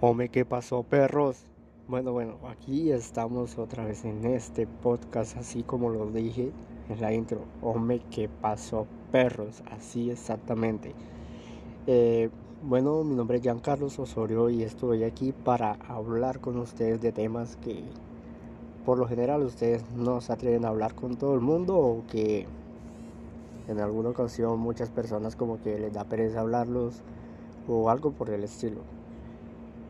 Hombre, ¿qué pasó, perros? Bueno, bueno, aquí estamos otra vez en este podcast, así como lo dije en la intro. Hombre, ¿qué pasó, perros? Así exactamente. Eh, bueno, mi nombre es Giancarlos Osorio y estoy aquí para hablar con ustedes de temas que por lo general ustedes no se atreven a hablar con todo el mundo o que en alguna ocasión muchas personas como que les da pereza hablarlos o algo por el estilo.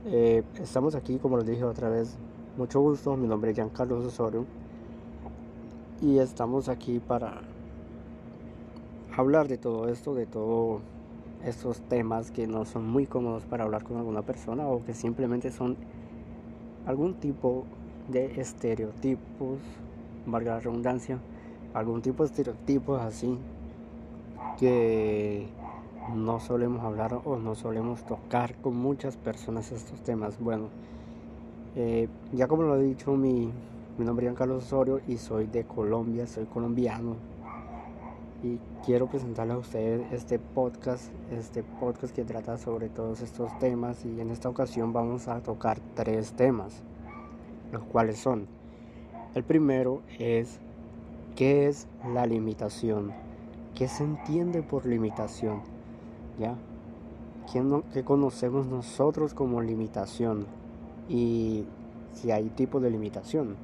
Eh, estamos aquí, como les dije otra vez, mucho gusto, mi nombre es Giancarlo Osorio y estamos aquí para hablar de todo esto, de todos estos temas que no son muy cómodos para hablar con alguna persona o que simplemente son algún tipo de estereotipos, valga la redundancia, algún tipo de estereotipos así que no solemos hablar o no solemos tocar con muchas personas estos temas. Bueno, eh, ya como lo he dicho, mi, mi nombre es Carlos Osorio y soy de Colombia, soy colombiano. Y quiero presentarles a ustedes este podcast, este podcast que trata sobre todos estos temas y en esta ocasión vamos a tocar tres temas, los cuales son, el primero es, ¿qué es la limitación? ¿Qué se entiende por limitación? ¿ya? ¿Qué, conocemos nosotros como limitación? Y si hay tipo de limitación.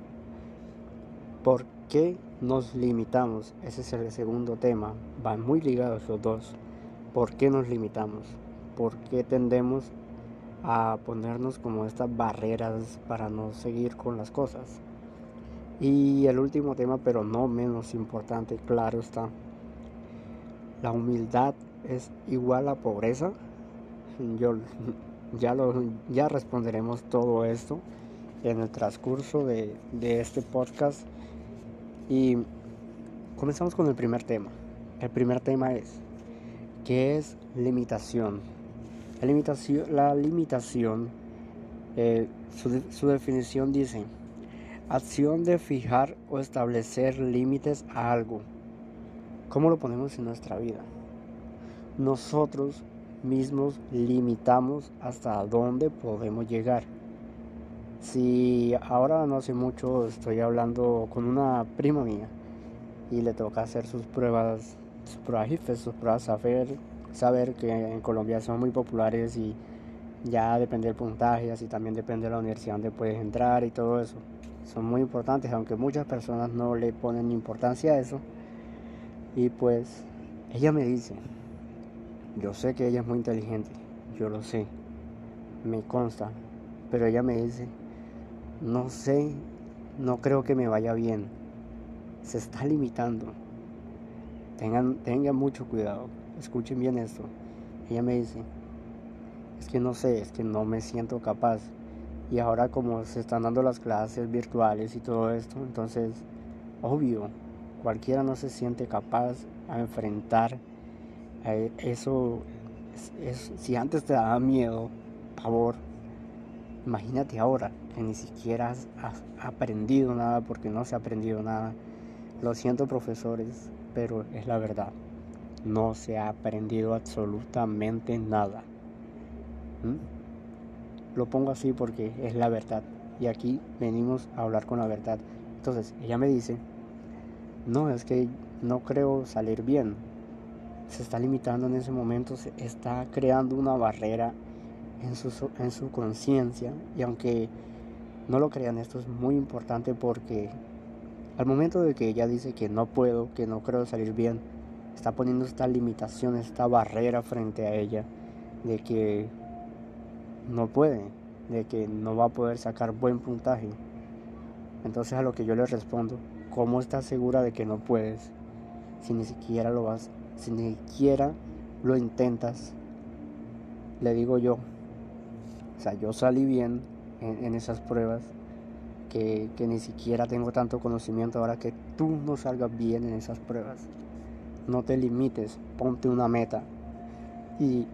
¿Por qué nos limitamos? Ese es el segundo tema. Van muy ligados los dos. ¿Por qué nos limitamos? ¿Por qué tendemos a ponernos como estas barreras para no seguir con las cosas? Y el último tema, pero no menos importante, claro está, la humildad es igual a pobreza? Yo ya, lo, ya responderemos todo esto en el transcurso de, de este podcast. Y comenzamos con el primer tema. El primer tema es, ¿qué es limitación? La limitación, la limitación eh, su, su definición dice, acción de fijar o establecer límites a algo. ¿Cómo lo ponemos en nuestra vida? nosotros mismos limitamos hasta dónde podemos llegar. Si ahora no hace mucho estoy hablando con una prima mía y le toca hacer sus pruebas, sus pruebas sus pruebas saber, saber que en Colombia son muy populares y ya depende del puntaje, así también depende de la universidad donde puedes entrar y todo eso. Son muy importantes, aunque muchas personas no le ponen importancia a eso. Y pues ella me dice, yo sé que ella es muy inteligente, yo lo sé, me consta, pero ella me dice, no sé, no creo que me vaya bien, se está limitando. Tengan, tengan mucho cuidado, escuchen bien esto. Ella me dice, es que no sé, es que no me siento capaz. Y ahora como se están dando las clases virtuales y todo esto, entonces, obvio, cualquiera no se siente capaz a enfrentar eso, es, si antes te daba miedo, pavor, imagínate ahora que ni siquiera has, aprendido nada porque no se ha aprendido nada. Lo siento profesores, pero es la verdad. No se ha aprendido absolutamente nada. Lo pongo así porque es la verdad. Y aquí venimos a hablar con la verdad. Entonces, ella me dice, no, es que no creo salir bien se está limitando en ese momento, se está creando una barrera en su, en su conciencia y aunque no lo crean, esto es muy importante porque al momento de que ella dice que no puedo, que no creo salir bien, está poniendo esta limitación, esta barrera frente a ella de que no puede, de que no va a poder sacar buen puntaje. Entonces a lo que yo le respondo, ¿cómo estás segura de que no puedes si ni siquiera lo vas si ni siquiera lo intentas, le digo yo, o sea, yo salí bien en, esas pruebas, que, que, ni siquiera tengo tanto conocimiento ahora que tú no salgas bien en esas pruebas. No te limites, ponte una meta. Y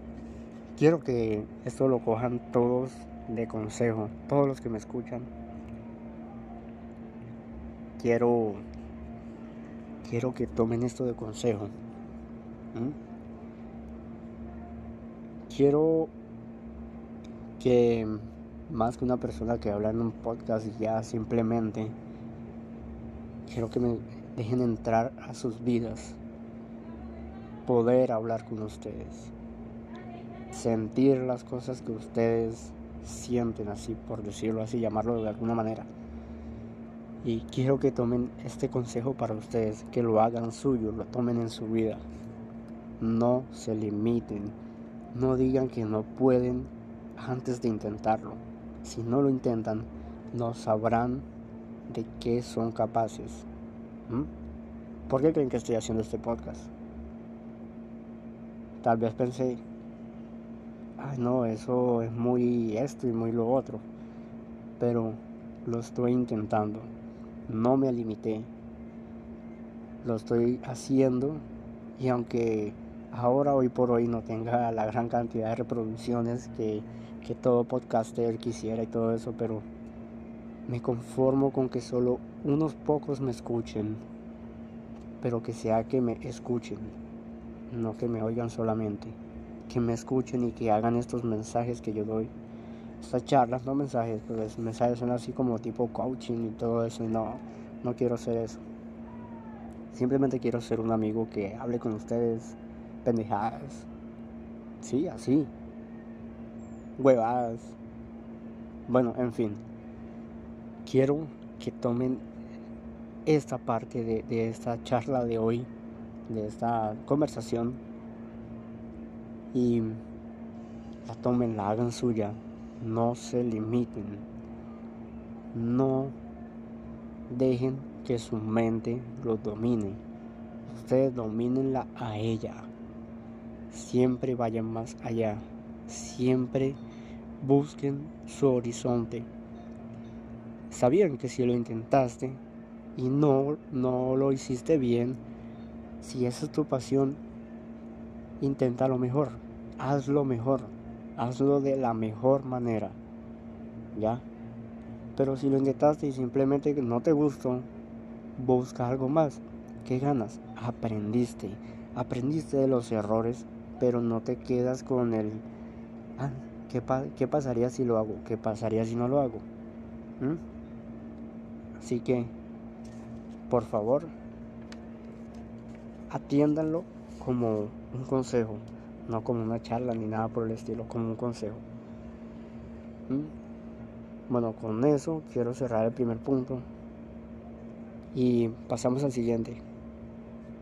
quiero que esto lo cojan todos de consejo, todos los que me escuchan. Quiero quiero que tomen esto de consejo. Quiero que más que una persona que habla en un podcast ya simplemente quiero que me dejen entrar a sus vidas, poder hablar con ustedes, sentir las cosas que ustedes sienten así, por decirlo así, llamarlo de alguna manera. Y quiero que tomen este consejo para ustedes, que lo hagan suyo, lo tomen en su vida. No se limiten, no digan que no pueden antes de intentarlo. Si no lo intentan, no sabrán de qué son capaces. ¿Mm? ¿Por qué creen que estoy haciendo este podcast? Tal vez pensé, ay no, eso es muy esto y muy lo otro. Pero lo estoy intentando. No me limité. Lo estoy haciendo y aunque ahora hoy por hoy no tenga la gran cantidad de reproducciones que que todo podcaster quisiera y todo eso, pero me conformo con que solo unos pocos me escuchen, pero que sea que me escuchen, no que me oigan solamente, que me escuchen y que hagan estos mensajes que yo doy. Estas charlas, no mensajes, pero mensajes son así como tipo coaching y todo eso, y no, no quiero hacer eso. Simplemente quiero ser un amigo que hable con ustedes pendejadas. Sí, así, huevadas. Bueno, en fin. Quiero que tomen esta parte de, de esta charla de hoy, de esta conversación, y la tomen, la hagan suya. No se limiten. No dejen que su mente los domine. Ustedes domínenla a ella. Siempre vayan más allá siempre busquen su horizonte. Sabían que si lo intentaste y no, no lo hiciste bien, si esa es tu pasión, intenta lo mejor, hazlo mejor, hazlo de la mejor manera, ¿ya? Pero si lo intentaste y simplemente no te gustó, busca algo más. ¿Qué ganas? Aprendiste, aprendiste de los errores, pero no te quedas con el Ah, ¿qué, pasaría si lo hago? ¿Qué pasaría si no lo hago? ¿Mm? Así que, por favor, atiéndanlo como un consejo, no como una charla ni nada por el estilo, como un consejo. ¿Mm? Bueno, con eso quiero cerrar el primer punto y pasamos al siguiente.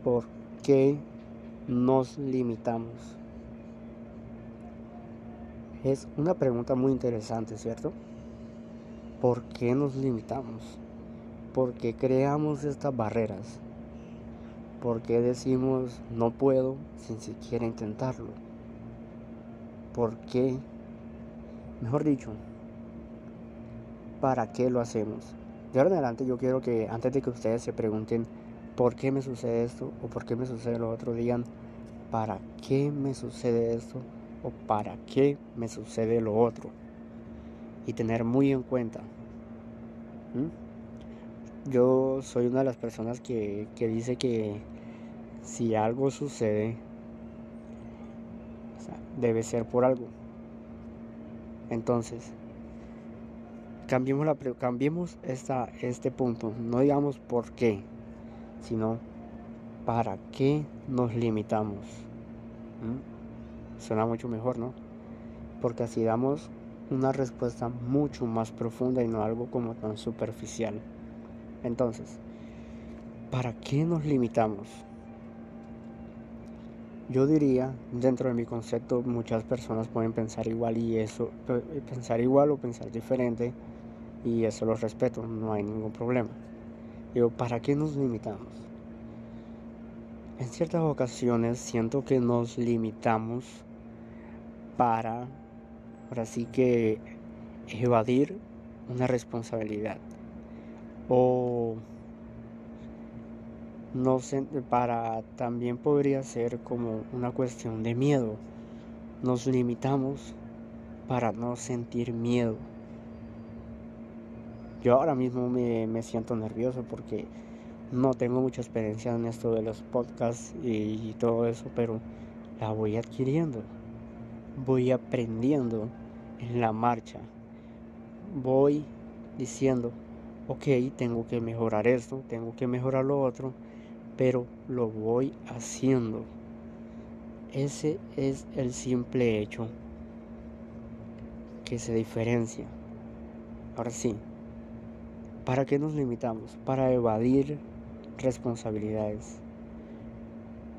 ¿Por qué nos limitamos? Es una pregunta muy interesante, ¿cierto? ¿Por qué nos limitamos? ¿Por qué creamos estas barreras? ¿Por qué decimos no puedo sin siquiera intentarlo? ¿Por qué? Mejor dicho, ¿para qué lo hacemos? De ahora en adelante yo quiero que antes de que ustedes se pregunten por qué me sucede esto o por qué me sucede lo otro, digan, ¿para qué me sucede esto? o para qué me sucede lo otro. Y tener muy en cuenta. Yo soy una de las personas que, dice que si algo sucede, debe ser por algo. Entonces, cambiemos, la, cambiemos esta, este punto. No digamos por qué, sino para qué nos limitamos. Suena mucho mejor, ¿no? Porque así damos una respuesta mucho más profunda y no algo como tan superficial. Entonces, ¿para qué nos limitamos? Yo diría, dentro de mi concepto, muchas personas pueden pensar igual y eso, pensar igual o pensar diferente, y eso lo respeto, no hay ningún problema. Digo, ¿para qué nos limitamos? En ciertas ocasiones siento que nos limitamos para, ahora sí que, evadir una responsabilidad. O no para también podría ser como una cuestión de miedo. Nos limitamos para no sentir miedo. Yo ahora mismo me, me siento nervioso porque no tengo mucha experiencia en esto de los podcasts y todo eso, pero la voy adquiriendo. Voy aprendiendo en la marcha. Voy diciendo, ok, tengo que mejorar esto, tengo que mejorar lo otro, pero lo voy haciendo. Ese es el simple hecho que se diferencia. Ahora sí, ¿para qué nos limitamos? Para evadir responsabilidades,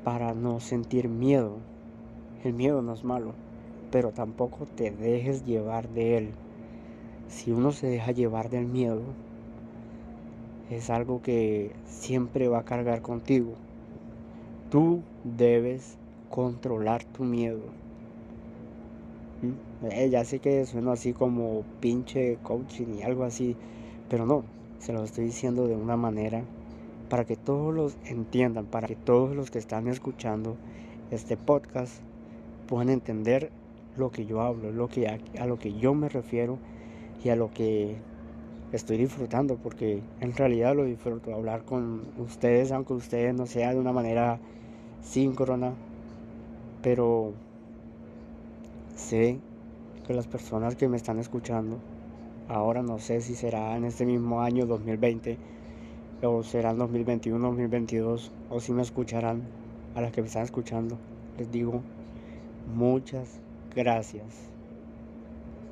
para no sentir miedo. El miedo no es malo, pero tampoco te dejes llevar de él. Si uno se deja llevar del miedo, es algo que siempre va a cargar contigo. Tú debes controlar tu miedo. ¿Mm? Eh, ya sé que suena así como pinche coaching y algo así, pero no, se lo estoy diciendo de una manera para que todos los entiendan, para que todos los que están escuchando este podcast puedan entender lo que yo hablo, lo que a lo que yo me refiero y a lo que estoy disfrutando porque en realidad lo disfruto hablar con ustedes aunque ustedes no sea de una manera síncrona pero sé que las personas que me están escuchando ahora no sé si será en este mismo año 2020 o será en 2021 2022 o si me escucharán a las que me están escuchando les digo muchas gracias.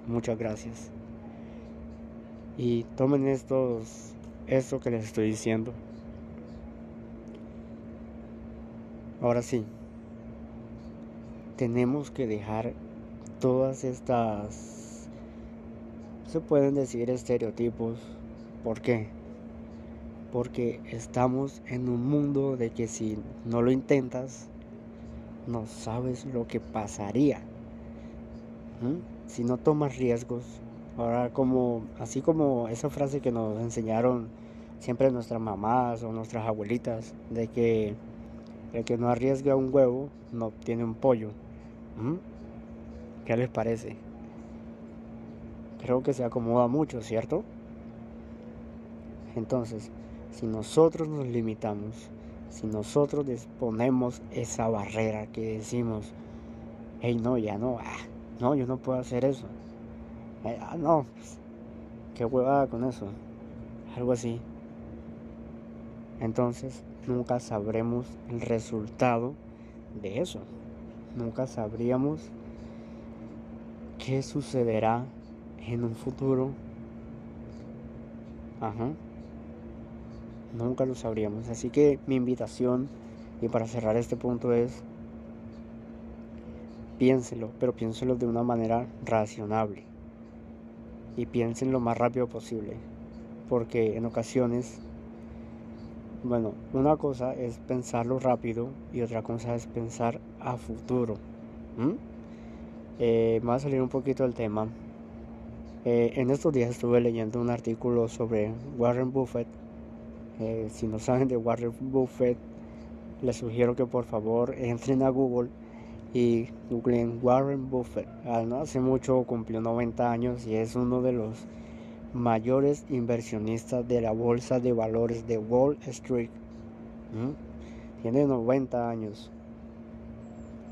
Muchas gracias y tomen estos, esto que les estoy diciendo. Ahora sí, tenemos que dejar todas estas, se pueden decir estereotipos. ¿Por qué? Porque estamos en un mundo de que si no lo intentas, no sabes lo que pasaría. Si no tomas riesgos, Ahora como, así como esa frase que nos enseñaron siempre nuestras mamás o nuestras abuelitas, de que el que no arriesga un huevo no obtiene un pollo. ¿Mm? ¿Qué les parece? Creo que se acomoda mucho, ¿cierto? Entonces, si nosotros nos limitamos, si nosotros disponemos esa barrera que decimos, hey, no, ya no, ah, no, yo no puedo hacer eso, ah, no, qué huevada con eso. Algo así. Entonces, nunca sabremos el resultado de eso. Nunca sabríamos qué sucederá en un futuro. Ajá. Nunca lo sabríamos. Así que mi invitación, y para cerrar este punto es, piénselo, pero piénselo de una manera racionable y piensen lo más rápido posible. Porque en ocasiones, bueno, una cosa es pensarlo rápido y otra cosa es pensar a futuro. Eh, me va a salir un poquito del tema. Eh, en estos días estuve leyendo un artículo sobre Warren Buffett. Eh, si no saben de Warren Buffett, les sugiero que por favor entren a Google y Glenn Warren Buffett. Ah, hace mucho cumplió 90 años y es uno de los mayores inversionistas de la bolsa de valores de Wall Street. Tiene 90 años.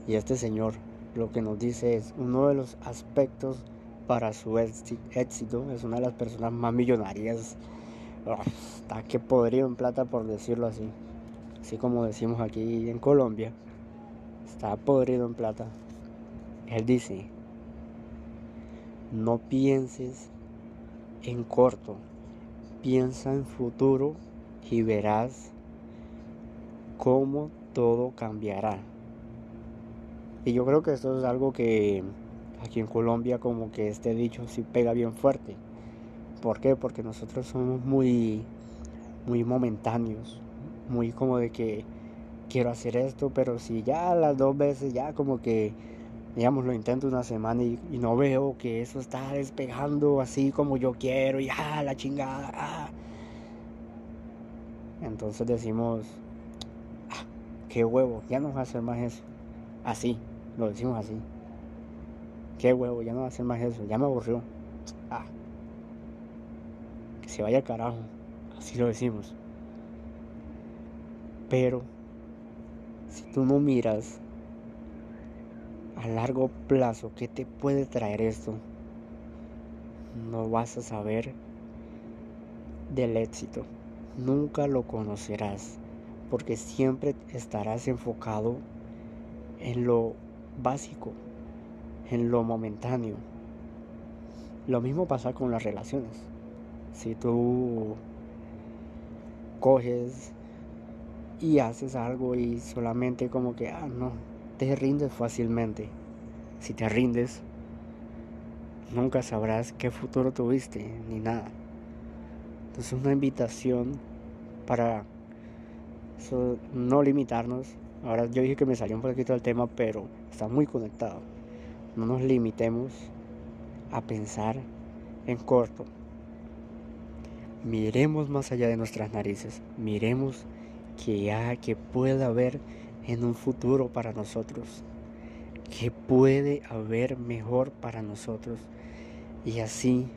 Y este señor lo que nos dice es uno de los aspectos para su éxito. Es una de las personas más millonarias. está que podrido en plata por decirlo así. Así como decimos aquí en Colombia está podrido en plata. Él dice, no pienses en corto, piensa en futuro y verás cómo todo cambiará. Y yo creo que esto es algo que aquí en Colombia como que este dicho sí pega bien fuerte. ¿Por qué? Porque nosotros somos muy muy momentáneos, muy como de que quiero hacer esto, pero si ya las dos veces ya como que, digamos, lo intento una semana y, no veo que eso está despegando así como yo quiero, ya la chingada. Ah. Entonces decimos, ah, qué huevo, ya no va a hacer más eso. Así, lo decimos así. Qué huevo, ya no va a hacer más eso, ya me aburrió. Ah, que se vaya carajo, así lo decimos. Pero si tú no miras a largo plazo qué te puede traer esto, no vas a saber del éxito. Nunca lo conocerás porque siempre estarás enfocado en lo básico, en lo momentáneo. Lo mismo pasa con las relaciones. Si tú coges y haces algo y solamente como que, ah, no, te rindes fácilmente. Si te rindes, nunca sabrás qué futuro tuviste ni nada. Entonces una invitación para no limitarnos. Ahora yo dije que me salió un poquito del tema, pero está muy conectado. No nos limitemos a pensar en corto. Miremos más allá de nuestras narices. Miremos que, que pueda haber en un futuro para nosotros. Que puede haber mejor para nosotros. Y así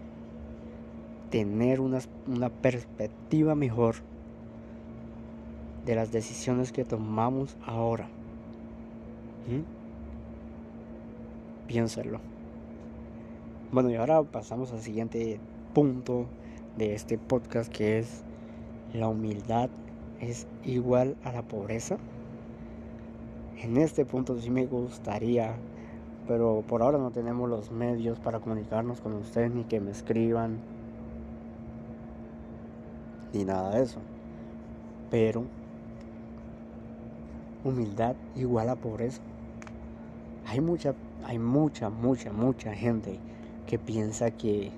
tener una, una perspectiva mejor de las decisiones que tomamos ahora. ¿Mm? Piénsalo. Bueno, y ahora pasamos al siguiente punto de este podcast que es la humildad es igual a la pobreza. En este punto sí me gustaría, pero por ahora no tenemos los medios para comunicarnos con ustedes ni que me escriban ni nada de eso. Pero humildad igual a pobreza. Hay mucha, hay mucha, mucha, mucha gente que piensa que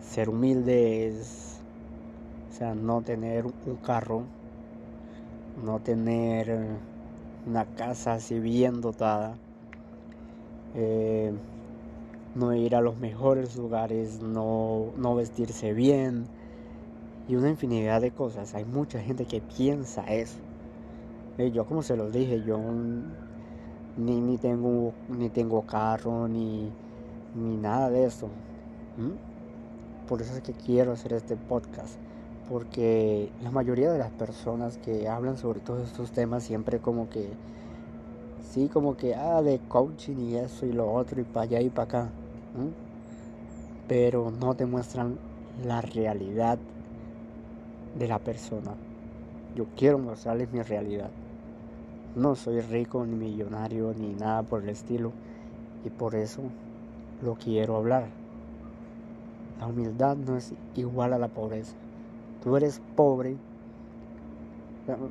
ser humilde es, o sea, no tener un carro, no tener una casa así bien dotada, eh, no ir a los mejores lugares, no, no vestirse bien y una infinidad de cosas. Hay mucha gente que piensa eso. Eh, yo como se los dije, yo ni, ni, tengo, ni tengo carro, ni, ni nada de eso. Por eso es que quiero hacer este podcast. Porque la mayoría de las personas que hablan sobre todos estos temas siempre como que, sí, como que, ah, de coaching y eso y lo otro y para allá y para acá. Pero no te muestran la realidad de la persona. Yo quiero mostrarles mi realidad. No soy rico ni millonario ni nada por el estilo y por eso lo quiero hablar. La humildad no es igual a la pobreza. Tú eres pobre.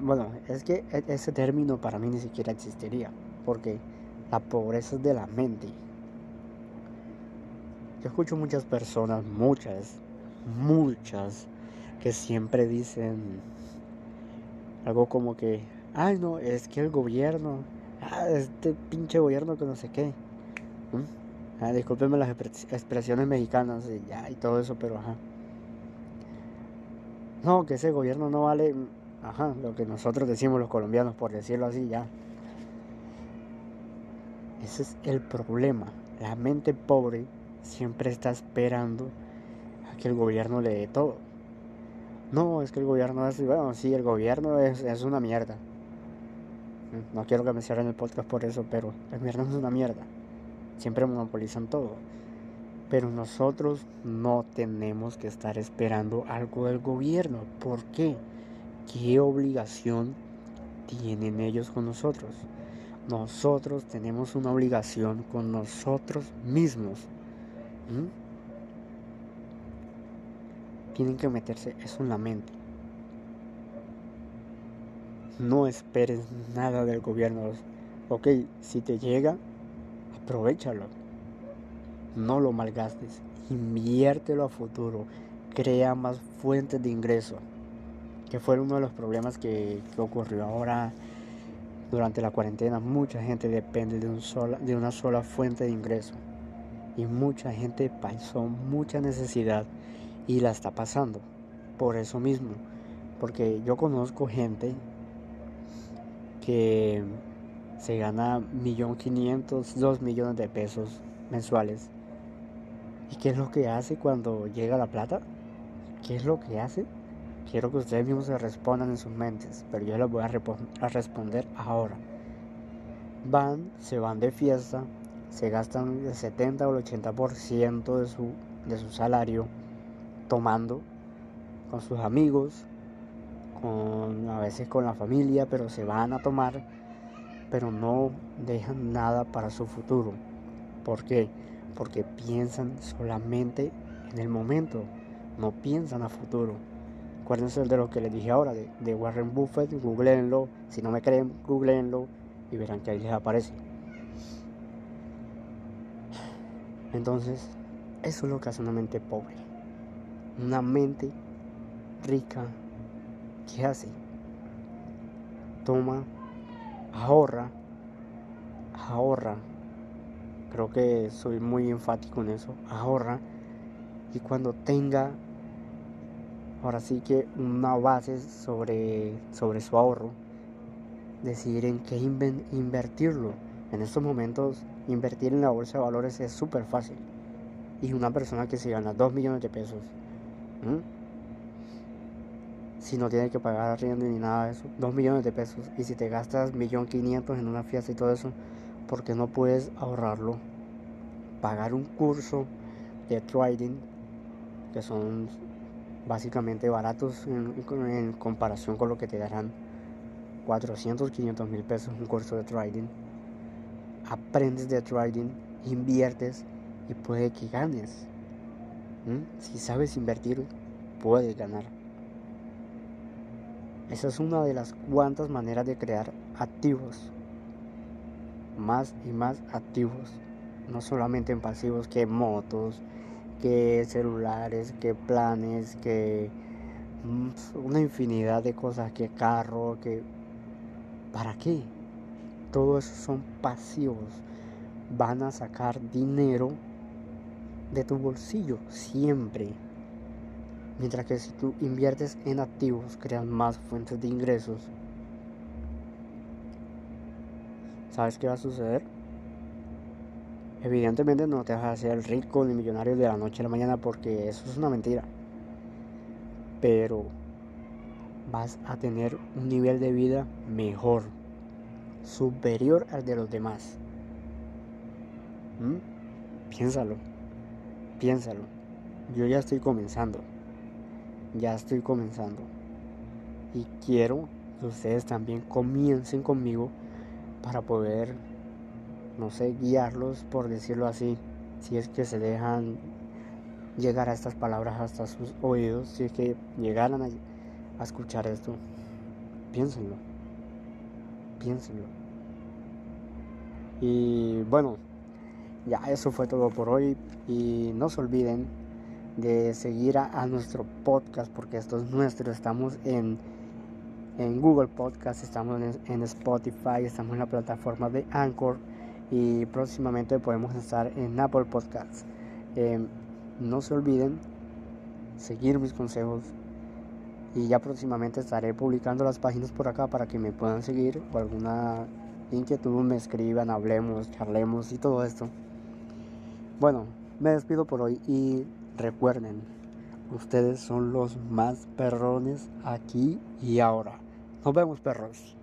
Bueno, es que e-, ese término para mí ni siquiera existiría, porque la pobreza es de la mente. Yo escucho muchas personas, muchas, muchas, que siempre dicen algo como que, ay no, es que el gobierno, ah, este pinche gobierno que no sé qué. ¿Mm? Ah, discúlpenme las expresiones mexicanas y, ya, y todo eso, pero ajá. No, que ese gobierno no vale, ajá, lo que nosotros decimos los colombianos, por decirlo así, ya. Ese es el problema. La mente pobre siempre está esperando a que el gobierno le dé todo. No, es que el gobierno es, bueno, sí, el gobierno es, es una mierda. No quiero que me cierren el podcast por eso, pero el gobierno es una mierda. Siempre monopolizan todo. Pero nosotros no tenemos que estar esperando algo del gobierno. ¿Por qué? ¿Qué obligación tienen ellos con nosotros? Nosotros tenemos una obligación con nosotros mismos. ¿Mm? Tienen que meterse eso en la mente. No esperes nada del gobierno. Ok, si te llega, aprovechalo. No lo malgastes. Inviértelo a futuro. Crea más fuentes de ingreso. Que fue uno de los problemas que, ocurrió ahora durante la cuarentena. Mucha gente depende de, un sola, de una sola fuente de ingreso. Y mucha gente pasó mucha necesidad y la está pasando. Por eso mismo. Porque yo conozco gente que se gana millón quinientos, dos millones de pesos mensuales. ¿Y qué es lo que hace cuando llega la plata? ¿Qué es lo que hace? quiero que ustedes mismos se respondan en sus mentes, pero yo les voy a, responder ahora. Van, se van de fiesta, se gastan el 70 o el 80% de su, de su salario tomando con sus amigos, con, a veces con la familia, pero se van a tomar, pero no dejan nada para su futuro. ¿Por qué? Porque piensan solamente en el momento, no piensan a futuro. Acuérdense de lo que les dije ahora, de, Warren Buffett, googleenlo, si no me creen, googleenlo y verán que ahí les aparece. Entonces, eso es lo que hace una mente pobre. Una mente rica, ¿qué hace? Toma, ahorra, ahorra. Creo que soy muy enfático en eso. Ahorra. Y cuando tenga, ahora sí que una base sobre, sobre su ahorro, decidir en qué invertirlo. En estos momentos, invertir en la bolsa de valores es súper fácil. Y una persona que se gana 2 millones de pesos, si no tiene que pagar arriendo ni nada de eso, 2 millones de pesos. Y si te gastas 1.500.000 en una fiesta y todo eso, ¿por qué no puedes ahorrarlo? Pagar un curso de trading, que son básicamente baratos en, en comparación con lo que te darán 400, 500 mil pesos un curso de trading. Aprendes de trading, inviertes y puede que ganes. Si sabes invertir, puedes ganar. Esa es una de las cuantas maneras de crear activos. Más y más activos. No solamente en pasivos, que motos, que celulares, que planes, que mm, una infinidad de cosas, que carro, que... ¿Para qué? Todo eso son pasivos. Van a sacar dinero de tu bolsillo siempre. Mientras que si tú inviertes en activos, creas más fuentes de ingresos. ¿Sabes qué va a suceder? Evidentemente no te vas a hacer rico ni millonario de la noche a la mañana porque eso es una mentira. Pero vas a tener un nivel de vida mejor, superior al de los demás. ¿Mm? Piénsalo, piénsalo. Yo ya estoy comenzando ya estoy comenzando. Y quiero que ustedes también comiencen conmigo para poder, no sé, guiarlos, por decirlo así, si es que se dejan llegar a estas palabras hasta sus oídos, si es que llegaran a, a escuchar esto. Piénsenlo, piénsenlo. Y bueno, ya eso fue todo por hoy y no se olviden de seguir a, nuestro podcast, porque esto es nuestro. Estamos en, en Google Podcast, estamos en, Spotify, estamos en la plataforma de Anchor y próximamente podemos estar en Apple Podcasts. Em, no se olviden seguir mis consejos y ya próximamente estaré publicando las páginas por acá para que me puedan seguir o alguna inquietud me escriban, hablemos, charlemos y todo esto. Bueno, me despido por hoy y Recuerden, Ustedes son los más perrones aquí y ahora. Nos vemos perros.